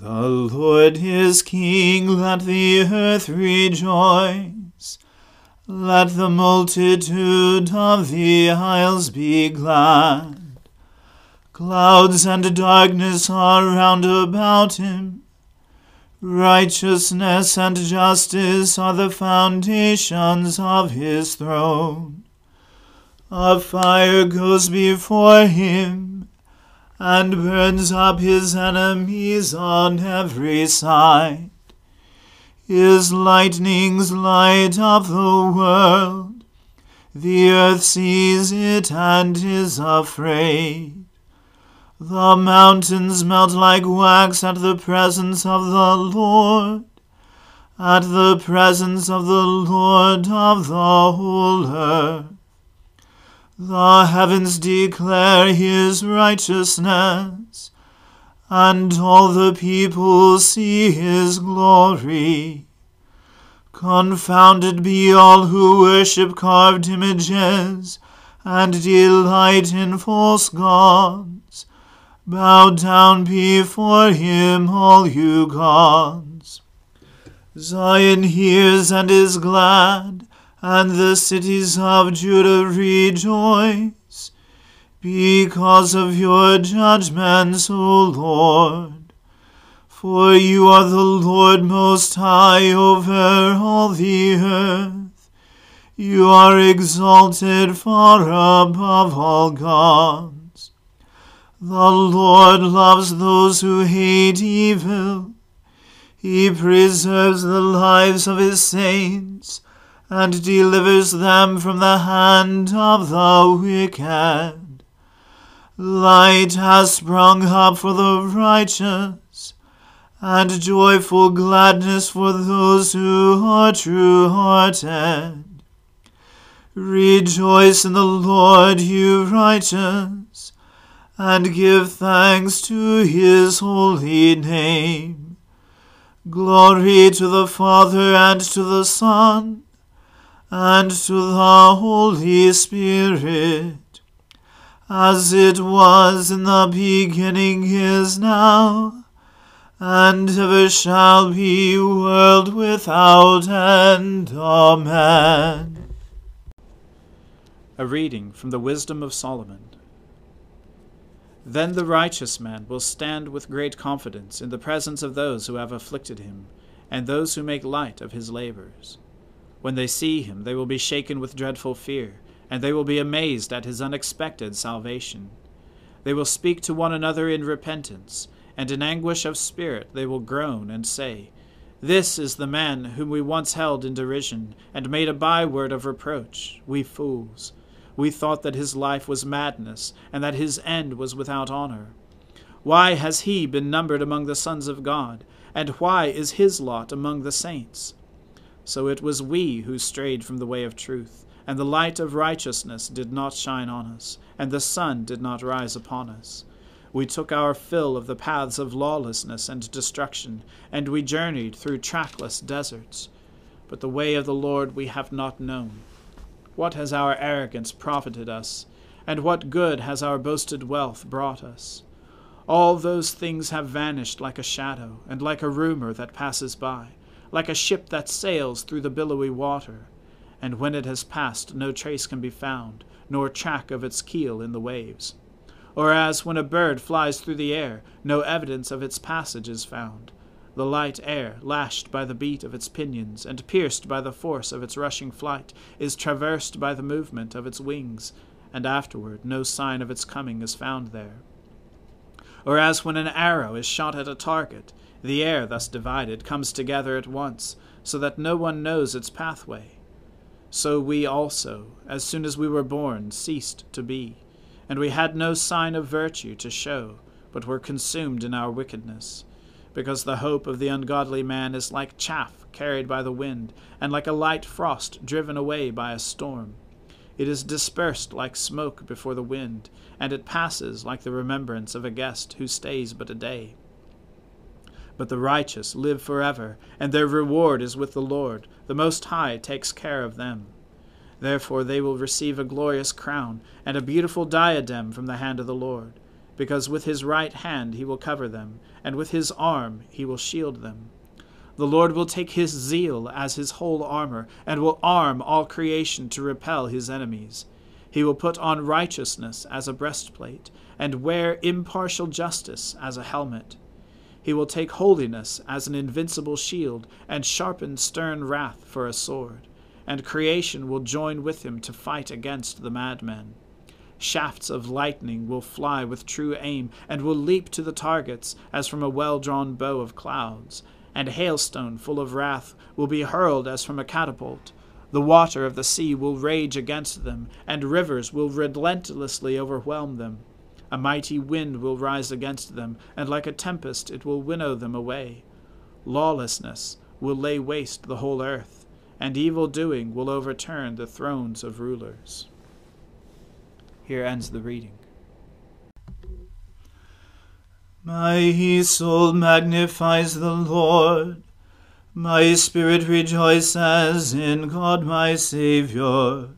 The Lord is King, let the earth rejoice. Let the multitude of the isles be glad. Clouds and darkness are round about him. Righteousness and justice are the foundations of his throne. A fire goes before him and burns up his enemies on every side. His lightnings light up the world. The earth sees it and is afraid. The mountains melt like wax at the presence of the Lord, at the presence of the Lord of the whole earth. The heavens declare his righteousness, and all the people see his glory. Confounded be all who worship carved images, and delight in false gods. Bow down before him, all you gods. Zion hears and is glad and the cities of Judah rejoice, because of your judgments, O Lord. For you are the Lord most high over all the earth. You are exalted far above all gods. The Lord loves those who hate evil. He preserves the lives of his saints and delivers them from the hand of the wicked. Light has sprung up for the righteous, and joyful gladness for those who are true hearted. Rejoice in the Lord, you righteous, and give thanks to his holy name. Glory to the Father and to the Son and to the Holy Spirit, as it was in the beginning is now, and ever shall be, world without end. Amen. A reading from the Wisdom of Solomon. Then the righteous man will stand with great confidence in the presence of those who have afflicted him, and those who make light of his labors. When they see him, they will be shaken with dreadful fear, and they will be amazed at his unexpected salvation. They will speak to one another in repentance, and in anguish of spirit they will groan and say, This is the man whom we once held in derision, and made a byword of reproach, we fools. We thought that his life was madness, and that his end was without honor. Why has he been numbered among the sons of God, and why is his lot among the saints? So it was we who strayed from the way of truth, and the light of righteousness did not shine on us, and the sun did not rise upon us. We took our fill of the paths of lawlessness and destruction, and we journeyed through trackless deserts. But the way of the Lord we have not known. What has our arrogance profited us? And what good has our boasted wealth brought us? All those things have vanished like a shadow, and like a rumor that passes by like a ship that sails through the billowy water, and when it has passed no trace can be found, nor track of its keel in the waves. Or as when a bird flies through the air, no evidence of its passage is found. The light air, lashed by the beat of its pinions, and pierced by the force of its rushing flight, is traversed by the movement of its wings, and afterward no sign of its coming is found there. Or as when an arrow is shot at a target, the air, thus divided, comes together at once, so that no one knows its pathway. So we also, as soon as we were born, ceased to be, and we had no sign of virtue to show, but were consumed in our wickedness. Because the hope of the ungodly man is like chaff carried by the wind, and like a light frost driven away by a storm. It is dispersed like smoke before the wind, and it passes like the remembrance of a guest who stays but a day. But the righteous live forever, and their reward is with the Lord. The Most High takes care of them. Therefore they will receive a glorious crown and a beautiful diadem from the hand of the Lord, because with his right hand he will cover them, and with his arm he will shield them. The Lord will take his zeal as his whole armor, and will arm all creation to repel his enemies. He will put on righteousness as a breastplate, and wear impartial justice as a helmet. He will take holiness as an invincible shield, and sharpen stern wrath for a sword. And creation will join with him to fight against the madmen. Shafts of lightning will fly with true aim, and will leap to the targets as from a well drawn bow of clouds. And hailstone full of wrath will be hurled as from a catapult. The water of the sea will rage against them, and rivers will relentlessly overwhelm them. A mighty wind will rise against them, and like a tempest it will winnow them away. Lawlessness will lay waste the whole earth, and evil doing will overturn the thrones of rulers. Here ends the reading. My soul magnifies the Lord. My spirit rejoices in God my Saviour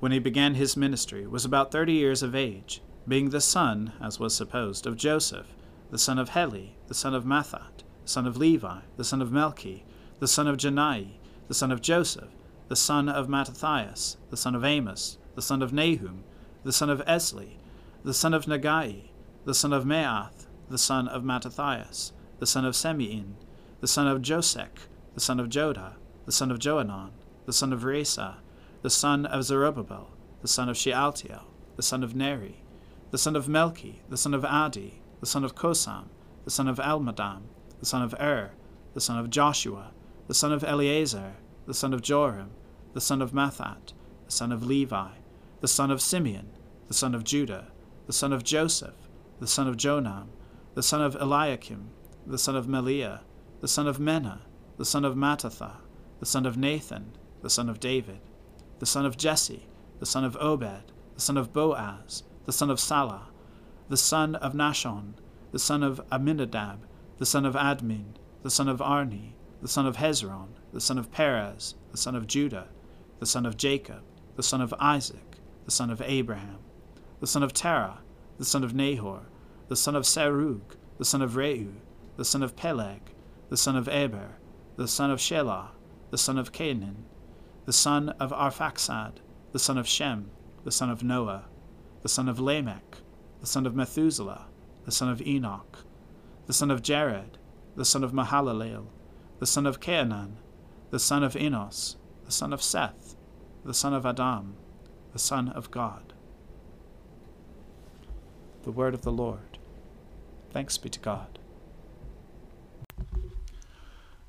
when he began his ministry, was about thirty years of age, being the son, as was supposed, of Joseph the son of Heli, the son of Matthat, the son of Levi, the son of Melchi, the son of Jannai, the son of Joseph, the son of Mattathias, the son of Amos, the son of Nahum, the son of Esli, the son of Nagai, the son of Maath, the son of Mattathias, the son of Semein, the son of Josech, the son of Joda, the son of Joanan, the son of Rhesa, the son of Zerubbabel, the son of Shealtiel, the son of Neri, the son of Melchi, the son of Addi, the son of Kosam, the son of Elmadam, the son of Er, the son of Joshua, the son of Eleazar, the son of Joram, the son of Matthat, the son of Levi, the son of Simeon, the son of Judah, the son of Joseph, the son of Jonam, the son of Eliakim, the son of Melea, the son of Menna, the son of Mattatha, the son of Nathan, the son of David, the son of Jesse, the son of Obed, the son of Boaz, the son of Salah, the son of Nahshon, the son of Amminadab, the son of Admin, the son of Arni, the son of Hezron, the son of Perez, the son of Judah, the son of Jacob, the son of Isaac, the son of Abraham, the son of Terah, the son of Nahor, the son of Serug, the son of Reu, the son of Peleg, the son of Eber, the son of Shelah, the son of Cainan, the son of Arphaxad, the son of Shem, the son of Noah, the son of Lamech, the son of Methuselah, the son of Enoch, the son of Jared, the son of Mahalalel, the son of Cainan, the son of Enos, the son of Seth, the son of Adam, the son of God. The word of the Lord. Thanks be to God.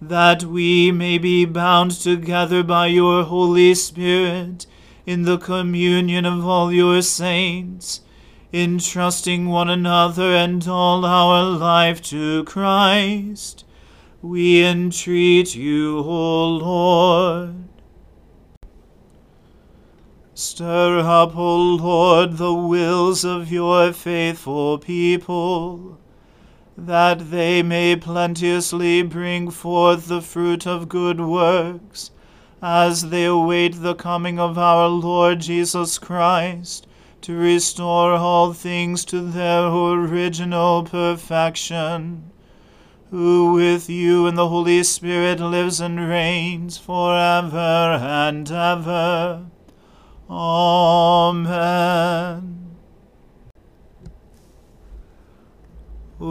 that we may be bound together by your Holy Spirit in the communion of all your saints, entrusting one another and all our life to Christ. We entreat you, O Lord. Stir up, O Lord, the wills of your faithful people, that they may plenteously bring forth the fruit of good works, as they await the coming of our Lord Jesus Christ, to restore all things to their original perfection, who with you and the Holy Spirit lives and reigns for ever and ever. Amen.